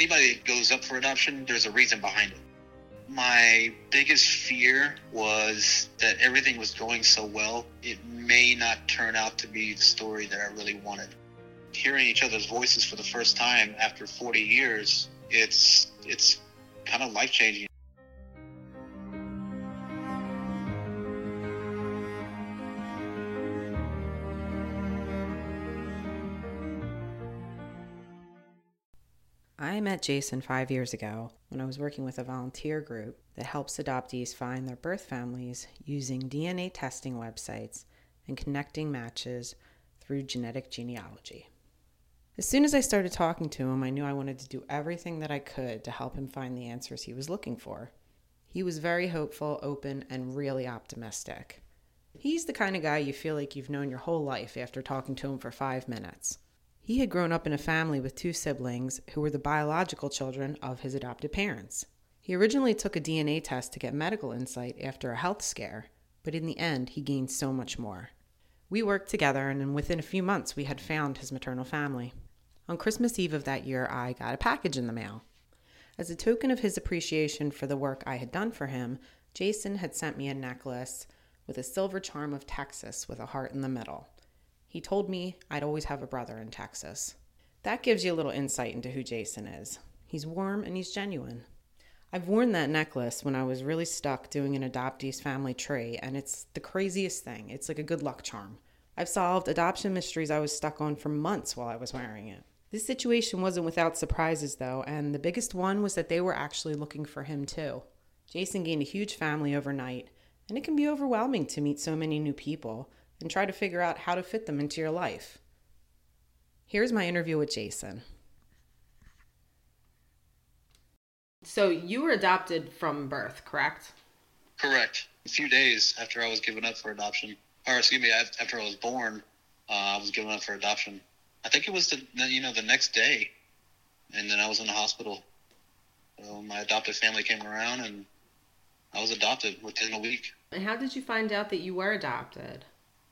anybody that goes up for adoption, there's a reason behind it. My biggest fear was that everything was going so well, it may not turn out to be the story that I really wanted. Hearing each other's voices for the first time after 40 years, it's it's kind of life changing. I met Jason five years ago when I was working with a volunteer group that helps adoptees find their birth families using DNA testing websites and connecting matches through genetic genealogy. As soon as I started talking to him, I knew I wanted to do everything that I could to help him find the answers he was looking for. He was very hopeful, open, and really optimistic. He's the kind of guy you feel like you've known your whole life after talking to him for five minutes. He had grown up in a family with two siblings who were the biological children of his adopted parents. He originally took a DNA test to get medical insight after a health scare, but in the end, he gained so much more. We worked together, and within a few months, we had found his maternal family. On Christmas Eve of that year, I got a package in the mail. As a token of his appreciation for the work I had done for him, Jason had sent me a necklace with a silver charm of Texas with a heart in the middle. He told me I'd always have a brother in Texas. That gives you a little insight into who Jason is. He's warm and he's genuine. I've worn that necklace when I was really stuck doing an adoptee's family tree, and it's the craziest thing. It's like a good luck charm. I've solved adoption mysteries I was stuck on for months while I was wearing it. This situation wasn't without surprises, though, and the biggest one was that they were actually looking for him, too. Jason gained a huge family overnight, and it can be overwhelming to meet so many new people and try to figure out how to fit them into your life. Here's my interview with Jason. So, you were adopted from birth, correct? Correct. A few days after I was given up for adoption, or excuse me, after I was born, uh, I was given up for adoption. I think it was the you know the next day, and then I was in the hospital. So my adopted family came around, and I was adopted within a week. And how did you find out that you were adopted?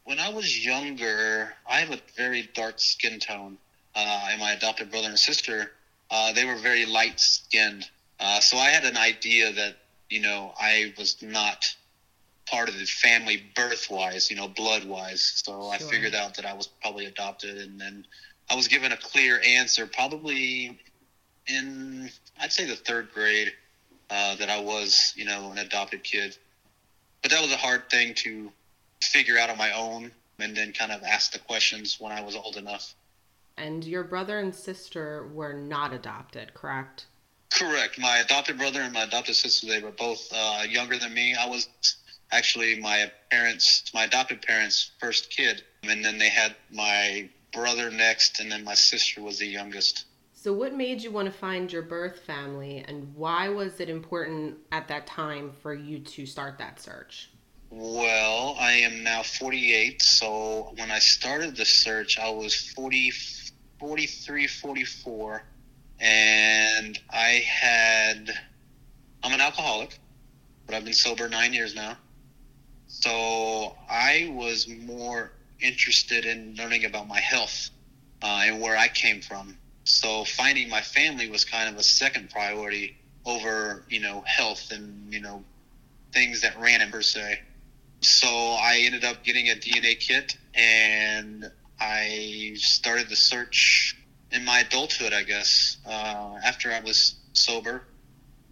When I was younger, I have a very dark skin tone, uh, and my adopted brother and sister, uh, they were very light skinned. Uh, so I had an idea that you know I was not part of the family birth wise, you know, blood wise. So sure. I figured out that I was probably adopted, and then I was given a clear answer probably in I'd say the third grade uh, that I was, you know, an adopted kid. But that was a hard thing to figure out on my own, and then kind of ask the questions when I was old enough. And your brother and sister were not adopted, correct? Correct. My adopted brother and my adopted sister, they were both uh, younger than me. I was actually my parents, my adopted parents' first kid, and then they had my brother next, and then my sister was the youngest. So, what made you want to find your birth family, and why was it important at that time for you to start that search? Well, I am now 48, so when I started the search, I was 40, 43, 44, and I had, I'm an alcoholic, but I've been sober nine years now. So I was more interested in learning about my health uh, and where I came from. So finding my family was kind of a second priority over, you know, health and, you know, things that ran in per se. So I ended up getting a DNA kit and I started the search in my adulthood, I guess, uh, after I was sober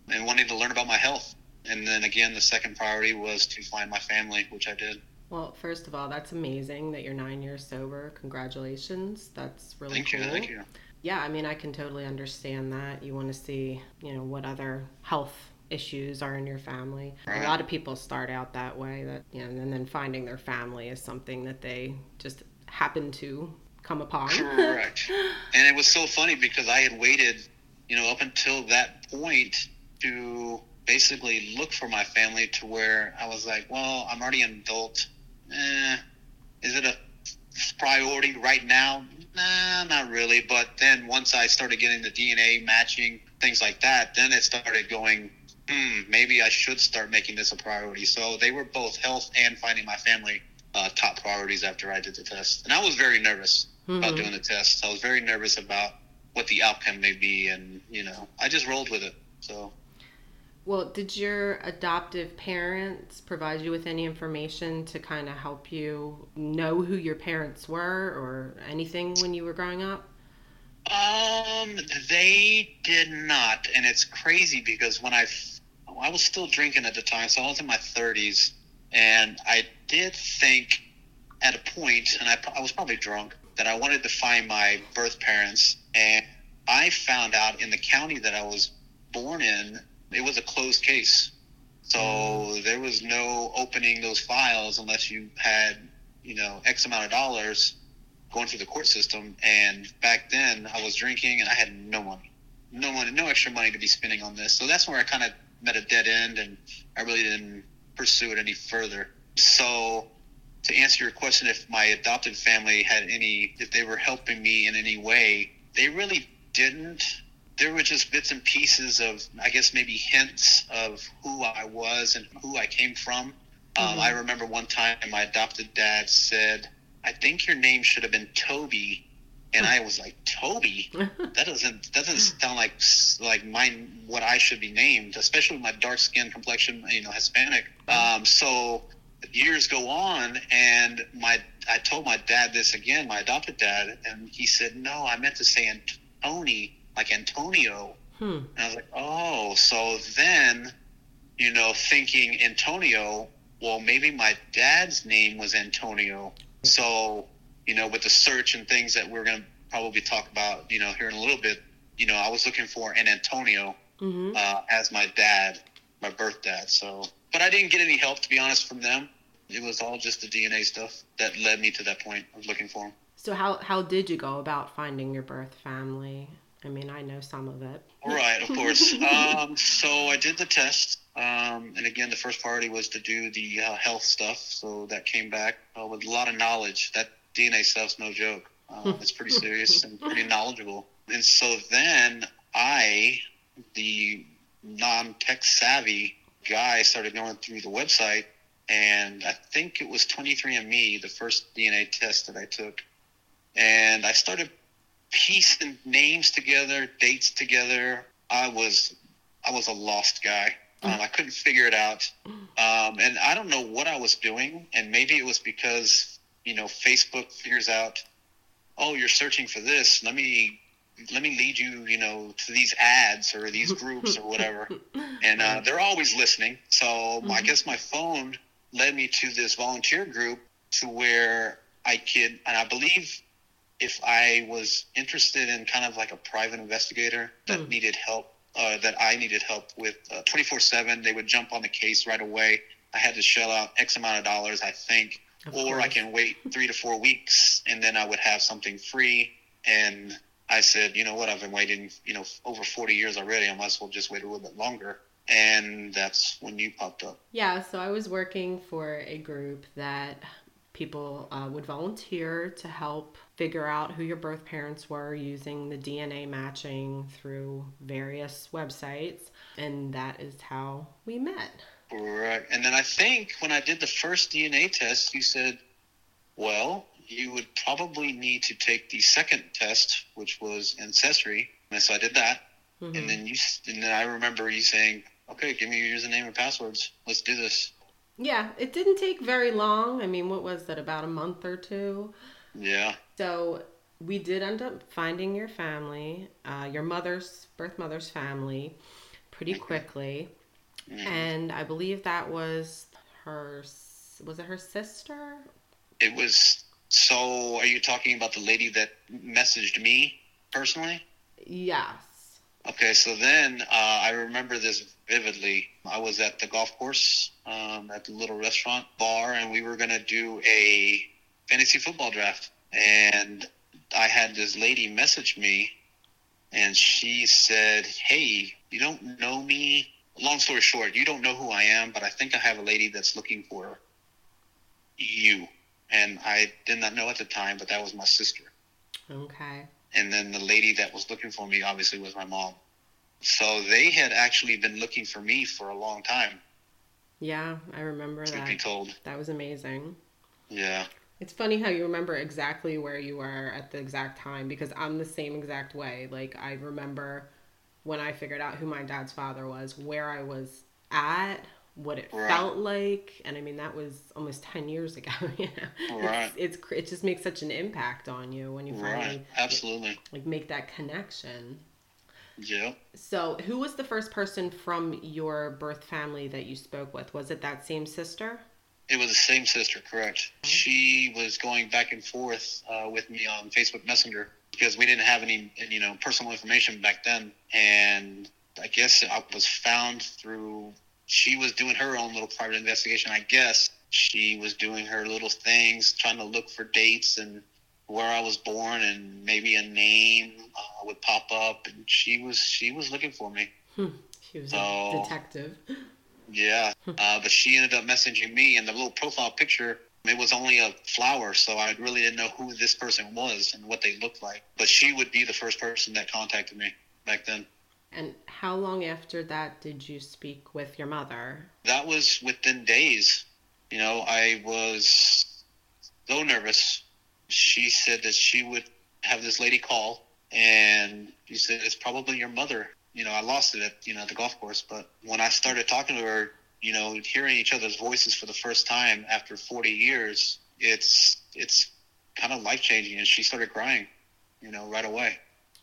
and wanting to learn about my health and then again, the second priority was to find my family, which I did. Well, first of all, that's amazing that you're nine years sober. Congratulations. That's really thank cool. You, thank you. Yeah, I mean, I can totally understand that. You want to see, you know, what other health issues are in your family. A lot of people start out that way, that you know, and then finding their family is something that they just happen to come upon. Correct. and it was so funny because I had waited, you know, up until that point to basically look for my family to where I was like, well, I'm already an adult. Eh, is it a priority right now? Nah, not really. But then once I started getting the DNA matching, things like that, then it started going, hmm, maybe I should start making this a priority. So they were both health and finding my family uh, top priorities after I did the test. And I was very nervous mm-hmm. about doing the test. I was very nervous about what the outcome may be, and you know, I just rolled with it. So. Well, did your adoptive parents provide you with any information to kind of help you know who your parents were or anything when you were growing up? Um, they did not, and it's crazy because when I I was still drinking at the time, so I was in my 30s, and I did think at a point, and I, I was probably drunk, that I wanted to find my birth parents, and I found out in the county that I was born in, it was a closed case. So mm. there was no opening those files unless you had, you know, X amount of dollars going through the court system. And back then I was drinking and I had no money, no money, no extra money to be spending on this. So that's where I kind of met a dead end and I really didn't pursue it any further. So to answer your question, if my adopted family had any, if they were helping me in any way, they really didn't. There were just bits and pieces of, I guess, maybe hints of who I was and who I came from. Um, mm-hmm. Um, I remember one time my adopted dad said, I think your name should have been Toby. And I was like, Toby? That doesn't that doesn't sound like like mine what I should be named, especially with my dark skin complexion, you know, Hispanic. Um, so years go on and my I told my dad this again, my adopted dad, and he said, No, I meant to say Antoni, like Antonio. Hmm. And I was like, Oh, so then, you know, thinking Antonio, well maybe my dad's name was Antonio. So, you know, with the search and things that we're gonna probably talk about, you know, here in a little bit, you know, I was looking for an Antonio mm-hmm. uh, as my dad, my birth dad. So but I didn't get any help to be honest from them it was all just the DNA stuff that led me to that point of looking for him. So how how did you go about finding your birth family? I mean, I know some of it. Right, of course. um, so I did the test, um, and again, the first priority was to do the uh, health stuff. So that came back uh, with a lot of knowledge. That DNA stuff's no joke. Um, it's pretty serious and pretty knowledgeable. And so then I, the non-tech savvy guy, started going through the website and I think it was 23andMe, the first DNA test that I took. And I started piecing names together, dates together. I was I was a lost guy. Um, I couldn't figure it out, um, and I don't know what I was doing. And maybe it was because you know Facebook figures out, oh, you're searching for this. Let me let me lead you, you know, to these ads or these groups or whatever. And uh, they're always listening. So mm-hmm. I guess my phone led me to this volunteer group to where I could, and I believe if I was interested in kind of like a private investigator that mm. needed help, uh, that I needed help with uh, 24 7, they would jump on the case right away. I had to shell out X amount of dollars, I think, of or course. I can wait three to four weeks and then I would have something free. And I said, you know what, I've been waiting, you know, over 40 years already. I might as well just wait a little bit longer and that's when you popped up. Yeah, so I was working for a group that people uh, would volunteer to help figure out who your birth parents were using the DNA matching through various websites, and that is how we met. Right. And then I think when I did the first DNA test, you said, well, you would probably need to take the second test, which was ancestry. And so I did that. Mm-hmm. And then you, and then I remember you saying, okay, give me your username and passwords. Let's do this. Yeah, it didn't take very long. I mean, what was that, about a month or two? Yeah. So we did end up finding your family, uh, your mother's, birth mother's family, pretty quickly. Mm-hmm. And I believe that was her, was it her sister? It was, so are you talking about the lady that messaged me personally? Yes. Okay, so then uh, I remember this vividly. I was at the golf course um, at the little restaurant bar, and we were going to do a fantasy football draft. And I had this lady message me, and she said, Hey, you don't know me. Long story short, you don't know who I am, but I think I have a lady that's looking for you. And I did not know at the time, but that was my sister. Okay. And then the lady that was looking for me obviously was my mom. So they had actually been looking for me for a long time. Yeah, I remember that. be told. That was amazing. Yeah. It's funny how you remember exactly where you were at the exact time because I'm the same exact way. Like I remember when I figured out who my dad's father was, where I was at, what it right. felt like, and I mean that was almost ten years ago. You know, right? It's, it's it just makes such an impact on you when you finally right. absolutely like make that connection. Yeah. So, who was the first person from your birth family that you spoke with? Was it that same sister? It was the same sister, correct. She was going back and forth uh, with me on Facebook Messenger because we didn't have any, you know, personal information back then. And I guess I was found through, she was doing her own little private investigation, I guess. She was doing her little things, trying to look for dates and where I was born and maybe a name uh, would pop up. And she was, she was looking for me. Hmm. She was so, a detective. Yeah, uh, but she ended up messaging me, and the little profile picture it was only a flower, so I really didn't know who this person was and what they looked like. But she would be the first person that contacted me back then. And how long after that did you speak with your mother? That was within days. You know, I was so nervous. She said that she would have this lady call, and she said, It's probably your mother you know, I lost it at, you know, the golf course. But when I started talking to her, you know, hearing each other's voices for the first time after 40 years, it's, it's kind of life changing. And she started crying, you know, right away.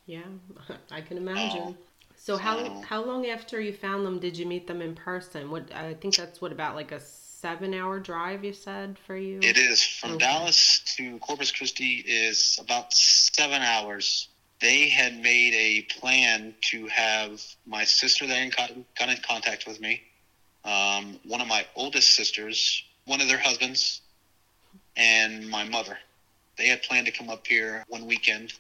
Yeah, I can imagine. Oh, so how how long after you found them did you meet them in person? What I think that's what about like a seven hour drive you said for you. It is from okay. Dallas to Corpus Christi is about seven hours they had made a plan to have my sister that got in contact with me, um, one of my oldest sisters, one of their husbands, and my mother. They had planned to come up here one weekend.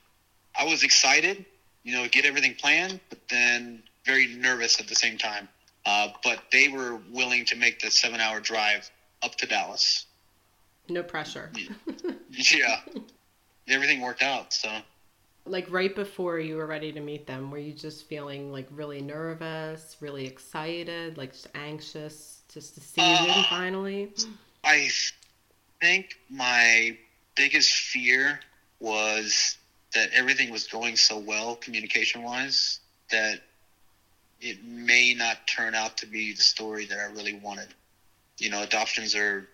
I was excited, you know, get everything planned, but then very nervous at the same time. Uh, but they were willing to make the seven hour drive up to Dallas. No pressure. yeah. Everything worked out. So like right before you were ready to meet them were you just feeling like really nervous really excited like just anxious just to see uh, them finally? I think my biggest fear was that everything was going so well communication wise that it may not turn out to be the story that i really wanted. You know adoptions are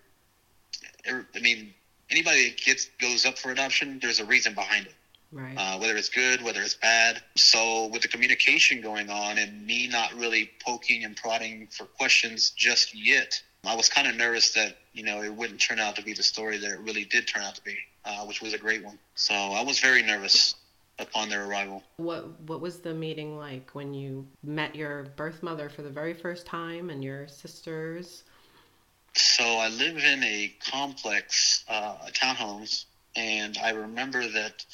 i mean anybody that gets goes up for adoption there's a reason behind it right. uh, whether it's good, whether it's bad. So with the communication going on and me not really poking and prodding for questions just yet, I was kind of nervous that you know it wouldn't turn out to be the story that it really did turn out to be, uh, which was a great one. So I was very nervous upon their arrival. What What was the meeting like when you met your birth mother for the very first time and your sisters? So I live in a complex, uh, townhomes, and I remember that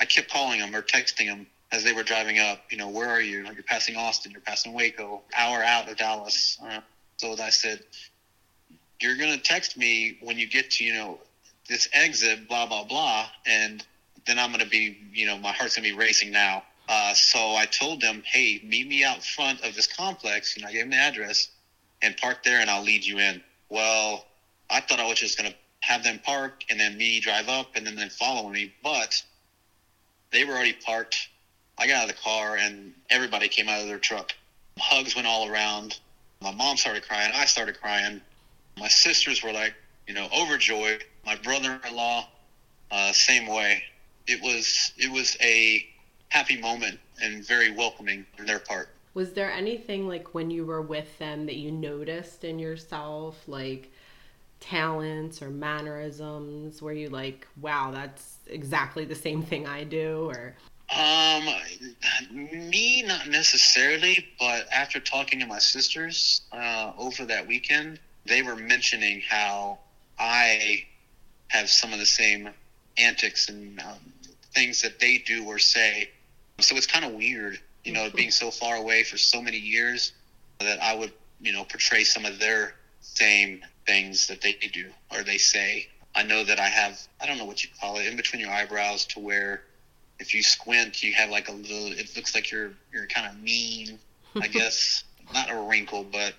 I kept calling them or texting them as they were driving up. You know, where are you? You're passing Austin. You're passing Waco. Hour out of Dallas. Uh, so I said, you're gonna text me when you get to you know this exit, blah blah blah, and then I'm gonna be you know my heart's gonna be racing now. Uh, so I told them, hey, meet me out front of this complex. You know, I gave them the address and park there, and I'll lead you in. Well, I thought I was just gonna have them park and then me drive up and then then follow me, but they were already parked. I got out of the car and everybody came out of their truck. Hugs went all around. My mom started crying. I started crying. My sisters were like, you know, overjoyed. My brother-in-law, uh, same way. It was it was a happy moment and very welcoming on their part. Was there anything like when you were with them that you noticed in yourself, like talents or mannerisms where you like, wow, that's exactly the same thing I do or um me not necessarily, but after talking to my sisters uh, over that weekend, they were mentioning how I have some of the same antics and um, things that they do or say. So it's kind of weird, you know, being so far away for so many years that I would, you know, portray some of their same things that they do or they say. I know that I have, I don't know what you call it, in between your eyebrows to where if you squint, you have like a little, it looks like you're, you're kind of mean, I guess. Not a wrinkle, but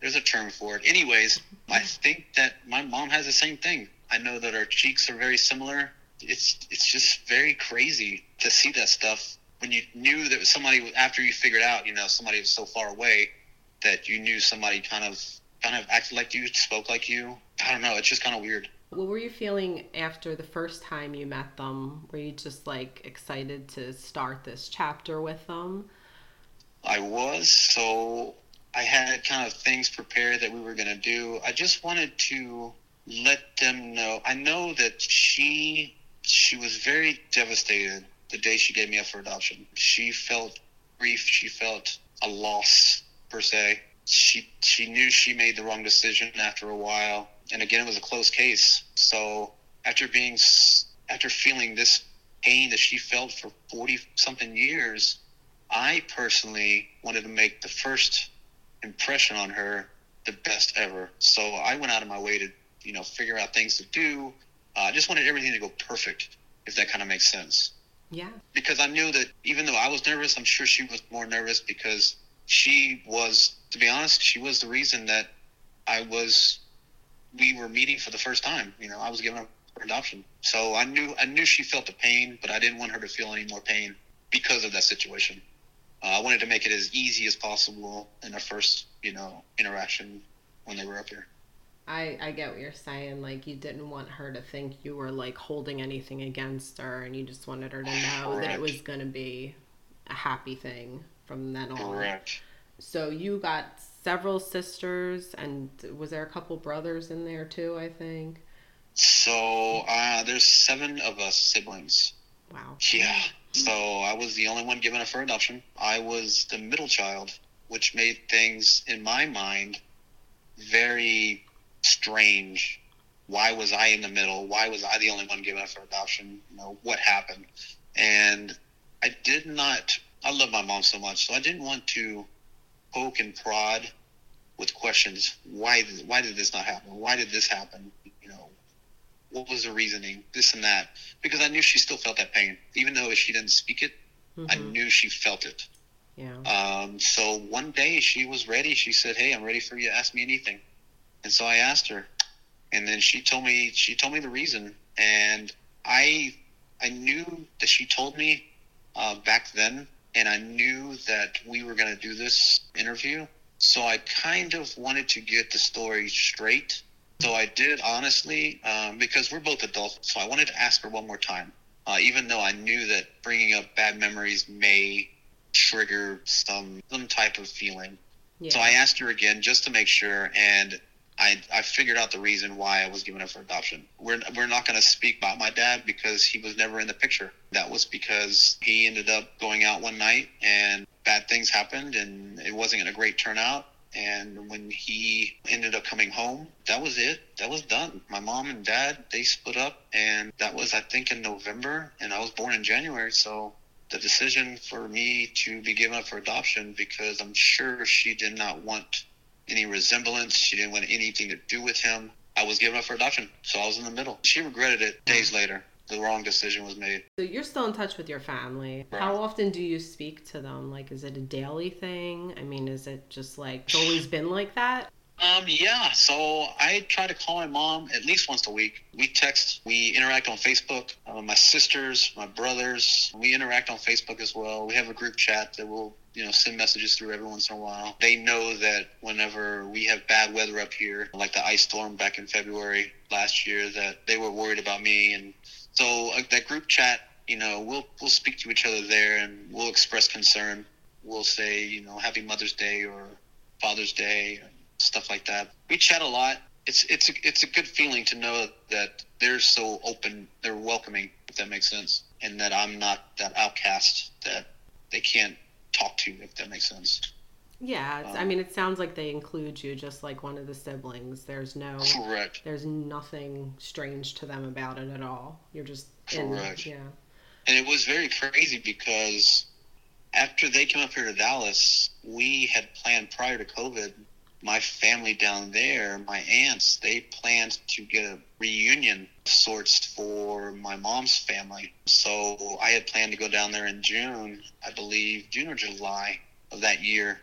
there's a term for it. Anyways, I think that my mom has the same thing. I know that our cheeks are very similar. It's it's just very crazy to see that stuff when you knew that somebody after you figured out, you know, somebody was so far away that you knew somebody kind of kind of acted like you, spoke like you. I don't know. It's just kind of weird. What were you feeling after the first time you met them? Were you just like excited to start this chapter with them? I was. So I had kind of things prepared that we were going to do. I just wanted to let them know. I know that she she was very devastated the day she gave me up for adoption. She felt grief. She felt a loss per se. She she knew she made the wrong decision after a while, and again it was a close case. So after being after feeling this pain that she felt for forty something years, I personally wanted to make the first impression on her the best ever. So I went out of my way to you know figure out things to do. Uh, I just wanted everything to go perfect, if that kind of makes sense. Yeah. Because I knew that even though I was nervous, I'm sure she was more nervous because she was, to be honest, she was the reason that I was, we were meeting for the first time. You know, I was given her adoption. So I knew, I knew she felt the pain, but I didn't want her to feel any more pain because of that situation. Uh, I wanted to make it as easy as possible in our first, you know, interaction when they were up here. I, I get what you're saying. Like, you didn't want her to think you were like holding anything against her, and you just wanted her to know Correct. that it was going to be a happy thing from then on. Correct. So, you got several sisters, and was there a couple brothers in there too, I think? So, uh, there's seven of us siblings. Wow. Yeah. So, I was the only one given up for adoption. I was the middle child, which made things, in my mind, very strange. Why was I in the middle? Why was I the only one given up for adoption? You know, what happened? And I did not, I love my mom so much, so I didn't want to poke and prod with questions. Why, why did this not happen? Why did this happen? You know, what was the reasoning? This and that. Because I knew she still felt that pain. Even though she didn't speak it, mm-hmm. I knew she felt it. Yeah. Um, so one day she was ready. She said, Hey, I'm ready for you. Ask me anything. And so I asked her, and then she told me she told me the reason, and I I knew that she told me uh, back then, and I knew that we were going to do this interview. So I kind of wanted to get the story straight. So I did honestly, um, because we're both adults. So I wanted to ask her one more time, uh, even though I knew that bringing up bad memories may trigger some some type of feeling. Yeah. So I asked her again just to make sure, and I, I figured out the reason why I was given up for adoption. We're, we're not going to speak about my dad because he was never in the picture. That was because he ended up going out one night and bad things happened and it wasn't a great turnout. And when he ended up coming home, that was it. That was done. My mom and dad, they split up and that was, I think, in November and I was born in January. So the decision for me to be given up for adoption because I'm sure she did not want any resemblance. She didn't want anything to do with him. I was given up for adoption, so I was in the middle. She regretted it days later. The wrong decision was made. So you're still in touch with your family. Right. How often do you speak to them? Like, is it a daily thing? I mean, is it just like it's always been like that? Um, yeah. So I try to call my mom at least once a week. We text, we interact on Facebook. Uh, my sisters, my brothers, we interact on Facebook as well. We have a group chat that we'll you know send messages through every once in a while. They know that whenever we have bad weather up here, like the ice storm back in February last year, that they were worried about me, and so uh, that group chat, you know, we'll we'll speak to each other there, and we'll express concern. We'll say, you know, Happy Mother's Day or Father's Day, stuff like that. We chat a lot. It's it's a, it's a good feeling to know that they're so open, they're welcoming, if that makes sense, and that I'm not that outcast that they can't talk to, if that makes sense. Yeah, um, I mean, it sounds like they include you just like one of the siblings. There's no correct. There's nothing strange to them about it at all. You're just correct. In, yeah. And it was very crazy because after they came up here to Dallas, we had planned prior to COVID my family down there, my aunts, they planned to get a reunion of sorts for my mom's family. So I had planned to go down there in June, I believe, June or July of that year.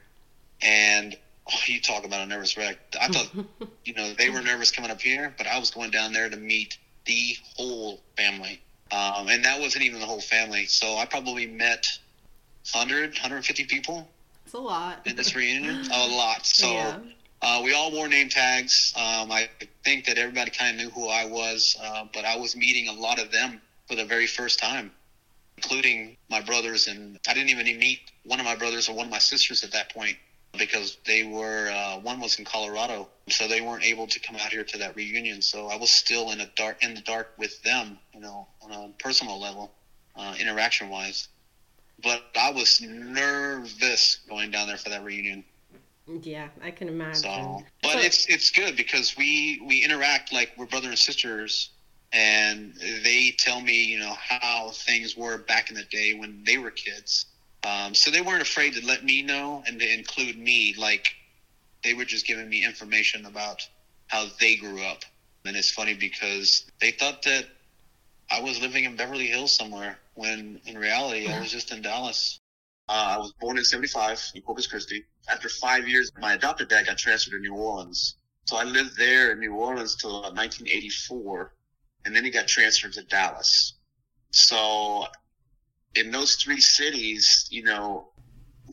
And Oh, you talk about a nervous wreck. I thought, you know, they were nervous coming up here, but I was going down there to meet the whole family. Um, and that wasn't even the whole family. So I probably met 100, 150 people. It's a lot. In this reunion? a lot. So Yeah. uh, we all wore name tags. Um, I think that everybody kind of knew who I was, uh, but I was meeting a lot of them for the very first time, including my brothers. And I didn't even meet one of my brothers or one of my sisters at that point because they were uh, one was in Colorado, so they weren't able to come out here to that reunion. So I was still in a dark in the dark with them, you know, on a personal level, uh, interaction wise. But I was nervous going down there for that reunion. Yeah, I can imagine. So, but So- it's it's good because we we interact like we're brother and sisters, and they tell me you know how things were back in the day when they were kids. Um, so they weren't afraid to let me know and to include me. Like they were just giving me information about how they grew up. And it's funny because they thought that I was living in Beverly Hills somewhere when in reality I was just in Dallas. Uh, I was born in 75 in Corpus Christi. After five years, my adopted dad got transferred to New Orleans. So I lived there in New Orleans till about 1984. And then he got transferred to Dallas. So in those three cities, you know,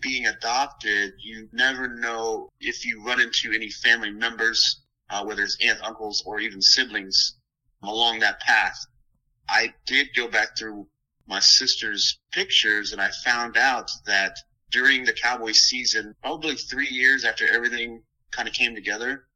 being adopted, you never know if you run into any family members, uh, whether it's aunts, uncles, or even siblings along that path. I did go back through my sister's pictures and I found out that during the Cowboy season, probably three years after everything kind of came together,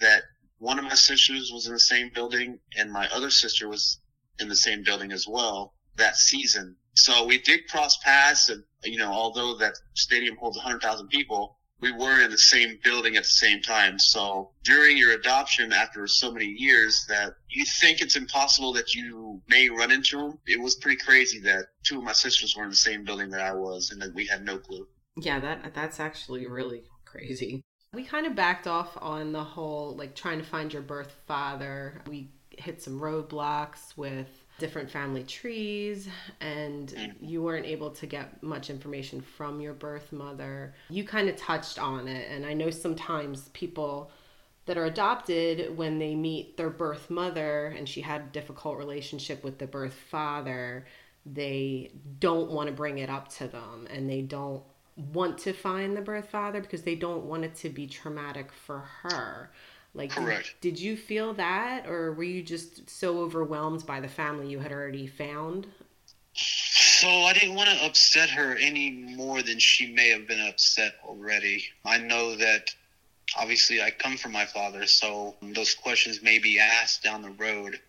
that one of my sisters was in the same building and my other sister was in the same building as well that season. So we did cross paths and, you know, although that stadium holds 100,000 people, we were in the same building at the same time. So during your adoption, after so many years, that you think it's impossible that you may run into them. It was pretty crazy that two of my sisters were in the same building that I was, and that we had no clue. Yeah, that that's actually really crazy. We kind of backed off on the whole like trying to find your birth father. We hit some roadblocks with different family trees and mm. you weren't able to get much information from your birth mother. You kind of touched on it and I know sometimes people that are adopted when they meet their birth mother and she had a difficult relationship with the birth father they don't want to bring it up to them and they don't want to find the birth father because they don't want it to be traumatic for her like did- Did, you feel that or were you just so overwhelmed by the family you had already found So I didn't want to upset her any more than she may have been upset already. I know that obviously I come from my father, so those questions may be asked down the road.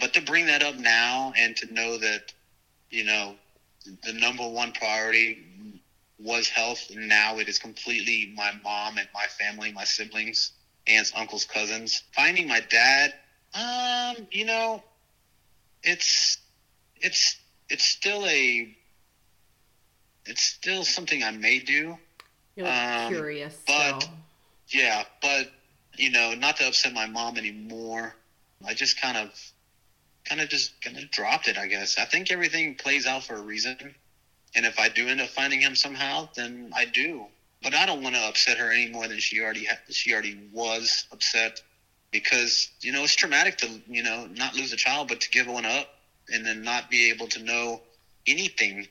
But to bring that up now and to know that, you know, the number one priority was health, and now it is completely my mom and my family, my siblings, aunts, uncles, cousins. Finding my dad, um, you know, it's it's it's still a it's still something I may do. you're like Um, curious but- still. Yeah, but you know, not to upset my mom anymore. I just kind of kind of just kind of dropped it, I guess. I think everything plays out for a reason. And if I do end up finding him somehow, then I do. But I don't want to upset her any more than she already ha- she already was upset because you know it's traumatic to you know not lose a child, but to give one up and then not be able to know anything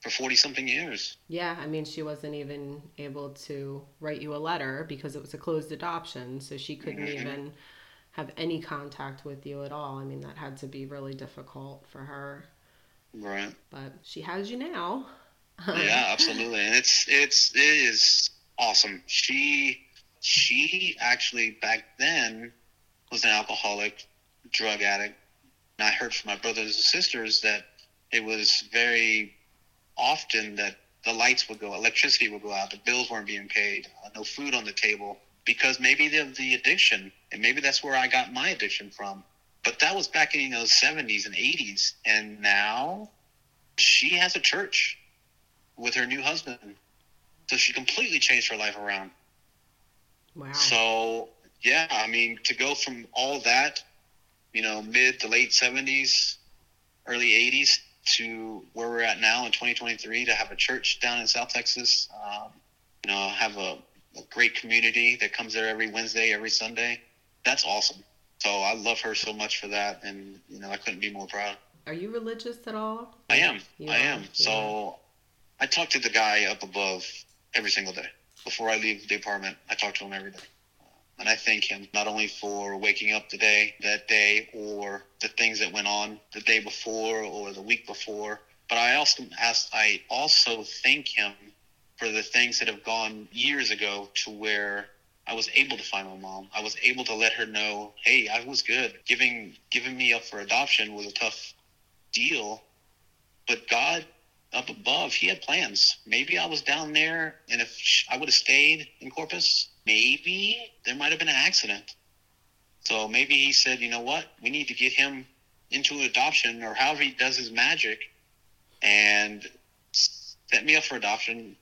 for forty something years. Yeah, I mean, she wasn't even able to write you a letter because it was a closed adoption, so she couldn't Mhm. even have any contact with you at all. I mean, that had to be really difficult for her, Right. but she has you now. Yeah, absolutely, and it's it's it is awesome. She she actually back then was an alcoholic, drug addict, and I heard from my brothers and sisters that it was very often that the lights would go, electricity would go out, the bills weren't being paid, uh, no food on the table because maybe of the addiction, and maybe that's where I got my addiction from. But that was back in you know, the 70s and 80s, and now she has a church with her new husband. So she completely changed her life around. Wow. So yeah, I mean to go from all that, you know, mid to late seventies, early eighties to where we're at now in 2023 to have a church down in South Texas, um, you know, have a a great community that comes there every Wednesday, every Sunday. That's awesome. So I love her so much for that, and you know I couldn't be more proud. Are you religious at all? I am. You I am. So I talk to the guy up above every single day before I leave the apartment. I talk to him every day. Uh, and I thank him not only for waking up today, that day, or the things that went on the day before or the week before, but I also ask, I also thank him for the things that have gone years ago to where I was able to find my mom. I was able to let her know, hey, I was good. Giving giving me up for adoption was a tough deal, but God up above, He had plans. Maybe I was down there, and if I would have stayed in Corpus, maybe there might have been an accident. So maybe He said, you know what, we need to get him into adoption, or however He does His magic, and set me up for adoption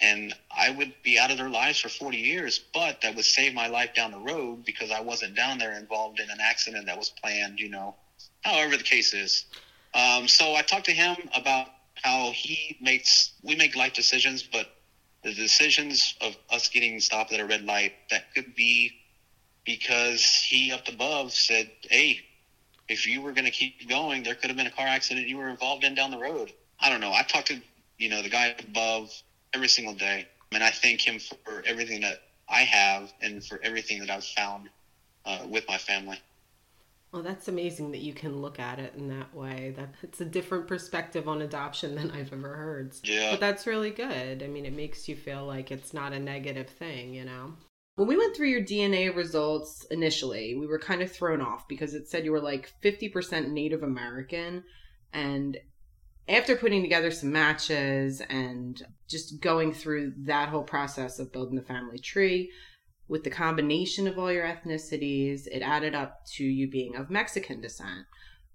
and I would be out of their lives for 40 years, but that would save my life down the road because I wasn't down there involved in an accident that was planned, you know, however the case is. Um, so I talked to him about how he makes, we make life decisions, but the decisions of us getting stopped at a red light, that could be because he up above said, hey, if you were going to keep going, there could have been a car accident you were involved in down the road. I don't know. I talked to, you know, the guy above every single day. And I thank him for everything that I have and for everything that I've found uh, with my family. Well, that's amazing that you can look at it in that way. That it's a different perspective on adoption than I've ever heard. Yeah. But that's really good. I mean, it makes you feel like it's not a negative thing, you know. When we went through your DNA results initially, we were kind of thrown off because it said you were like 50% Native American and after putting together some matches and just going through that whole process of building the family tree with the combination of all your ethnicities, it added up to you being of Mexican descent.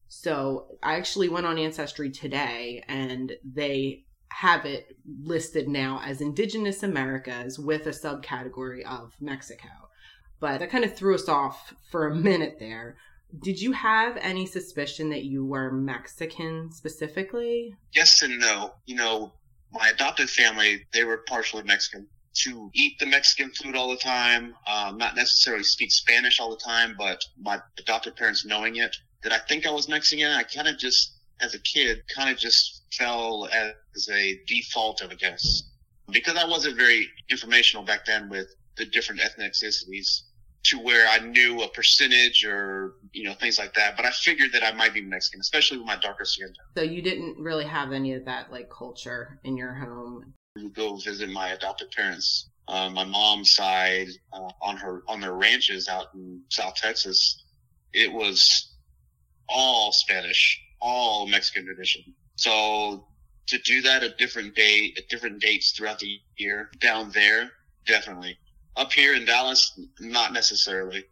So I actually went on Ancestry today and they have it listed now as Indigenous Americas with a subcategory of Mexico. But that kind of threw us off for a minute there. Did you have any suspicion that you were Mexican specifically? Yes and no. You know, my adopted family, they were partially Mexican. To eat the Mexican food all the time, um, not necessarily speak Spanish all the time, but my adopted parents knowing it. Did I think I was Mexican? I kind of just, as a kid, kind of just fell as a default of a guess. Because I wasn't very informational back then with the different ethnicities to where I knew a percentage or you know things like that. But I figured that I might be Mexican, especially with my darker skin tone. So you didn't really have any of that like culture in your home. Go visit my adopted parents. Uh, my mom's side uh, on her on their ranches out in South Texas, it was all Spanish, all Mexican tradition. So to do that at different day at different dates throughout the year down there, definitely up here in Dallas, not necessarily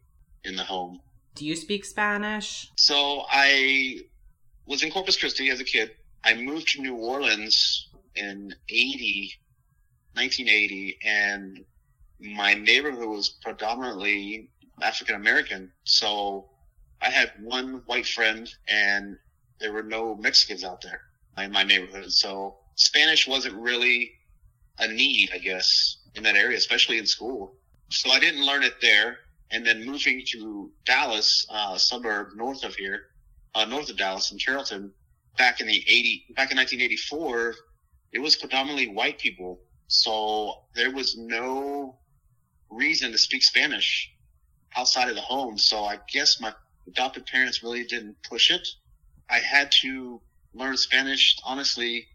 in the home. Do you speak Spanish? So I was in Corpus Christi as a kid. I moved to New Orleans in 80, 1980, and my neighborhood was predominantly African American. So I had one white friend and there were no Mexicans out there in my neighborhood. So Spanish wasn't really a need, I guess in that area, especially in school. So I didn't learn it there. And then moving to Dallas, uh, suburb north of here, uh, north of Dallas in Carrollton, back in the 80, back in 1984, it was predominantly white people. So there was no reason to speak Spanish outside of the home. So I guess my adopted parents really didn't push it. I had to learn Spanish, honestly,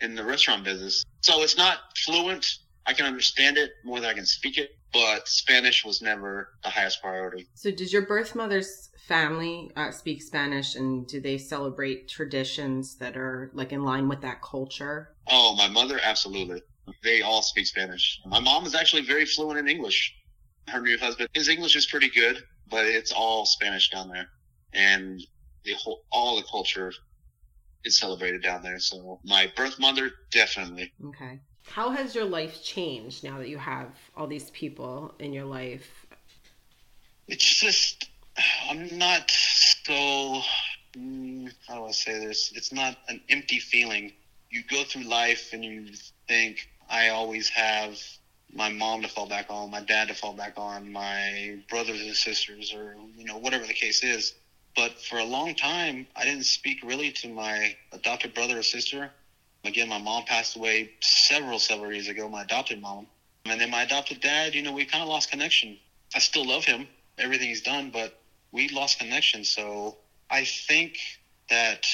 in the restaurant business. So it's not fluent I can understand it more than I can speak it, but Spanish was never the highest priority. So, does your birth mother's family uh, speak Spanish, and do they celebrate traditions that are like in line with that culture? Oh, my mother, absolutely. They all speak Spanish. My mom is actually very fluent in English. Her new husband, his English is pretty good, but it's all Spanish down there, and the whole all the culture is celebrated down there. So, my birth mother, definitely. Okay. How has your life changed now that you have all these people in your life? It's just, I'm not so, mm, how do I say this? It's not an empty feeling. You go through life and you think, I always have my mom to fall back on, my dad to fall back on, my brothers and sisters, or you know whatever the case is. But for a long time, I didn't speak really to my adopted brother or sister. Again, my mom passed away several, several years ago, my adopted mom. And then my adopted dad, you know, we kind of lost connection. I still love him, everything he's done, but we lost connection. So I think that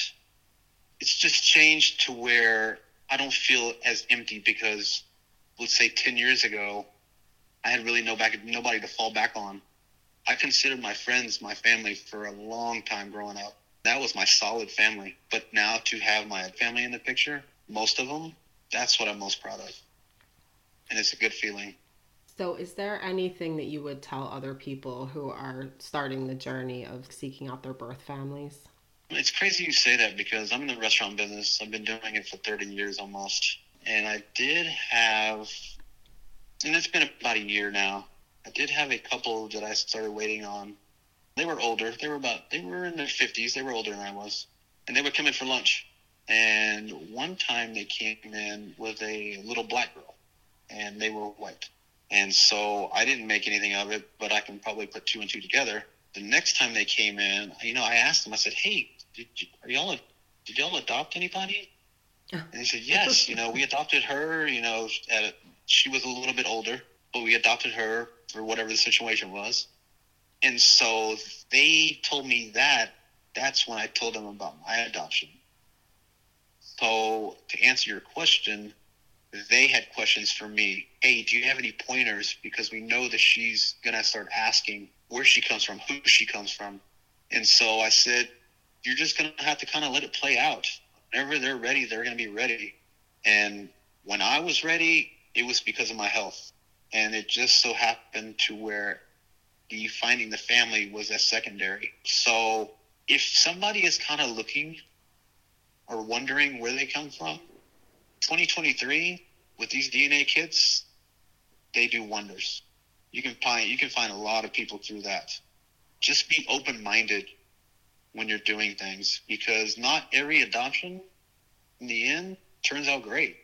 it's just changed to where I don't feel as empty because, let's say, 10 years ago, I had really no back, nobody to fall back on. I considered my friends my family for a long time growing up. That was my solid family. But now to have my family in the picture, most of them, that's what I'm most proud of. And it's a good feeling. So, is there anything that you would tell other people who are starting the journey of seeking out their birth families? It's crazy you say that because I'm in the restaurant business. I've been doing it for 30 years almost. And I did have, and it's been about a year now, I did have a couple that I started waiting on. They were older. They were about, they were in their 50s. They were older than I was. And they would come in for lunch. And one time they came in with a little black girl, and they were white. And so I didn't make anything of it, but I can probably put two and two together. The next time they came in, you know, I asked them, I said, hey, did you, are y'all, did y'all adopt anybody? And they said, yes, you know, we adopted her, you know, at a, she was a little bit older, but we adopted her for whatever the situation was. And so they told me that. That's when I told them about my adoption. So to answer your question, they had questions for me. Hey, do you have any pointers? Because we know that she's gonna start asking where she comes from, who she comes from. And so I said, you're just gonna have to kind of let it play out. Whenever they're ready, they're gonna be ready. And when I was ready, it was because of my health. And it just so happened to where the finding the family was a secondary. So if somebody is kind of looking or wondering where they come from, 2023 with these DNA kits, they do wonders. You can find you can find a lot of people through that. Just be open minded when you're doing things because not every adoption in the end turns out great.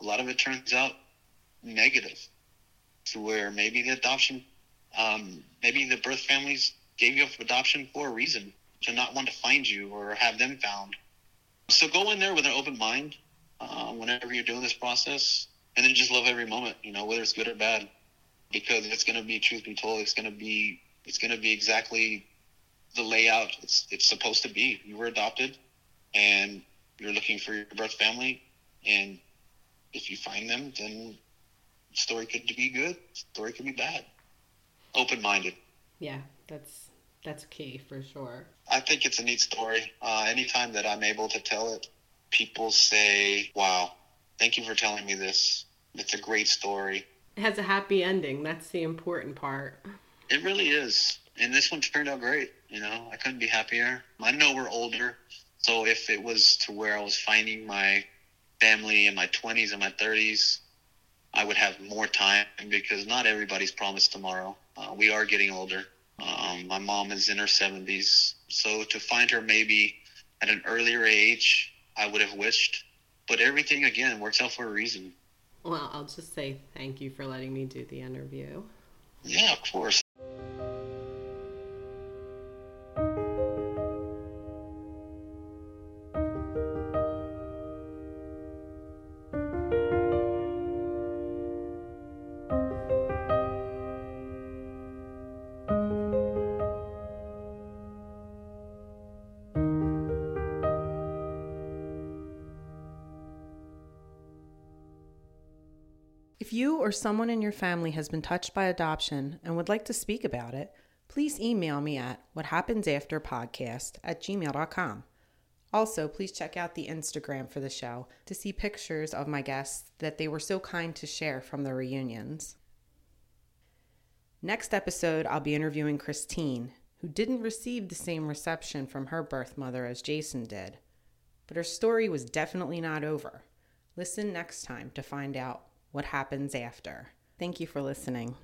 A lot of it turns out negative to where maybe the adoption, um, maybe the birth families gave you up for adoption for a reason to not want to find you or have them found. So go in there with an open mind uh, whenever you're doing this process, and then just love every moment. You know, whether it's good or bad, because it's going to be truth be told, it's going to be it's going to be exactly the layout it's it's supposed to be. You were adopted, and you're looking for your birth family, and if you find them, then story could be good, story could be bad. Open minded. Yeah, that's that's key for sure. I think it's a neat story. Uh, anytime that I'm able to tell it, people say, "Wow, thank you for telling me this. It's a great story." It has a happy ending. That's the important part. It really is. And this one turned out great. You know, I couldn't be happier. I know we're older, so if it was to where I was finding my family in my 20s and my 30s, I would have more time because not everybody's promised tomorrow. Uh, we are getting older. Um, my mom is in her 70s, so to find her maybe at an earlier age, I would have wished. But everything again works out for a reason. Well, I'll just say thank you for letting me do the interview. Yeah, of course. Or someone in your family has been touched by adoption and would like to speak about it, please email me at whathappensafterpodcast at gmail.com. Also, please check out the Instagram for the show to see pictures of my guests that they were so kind to share from the reunions. Next episode, I'll be interviewing Christine, who didn't receive the same reception from her birth mother as Jason did. But her story was definitely not over. Listen next time to find out what happens after. Thank you for listening.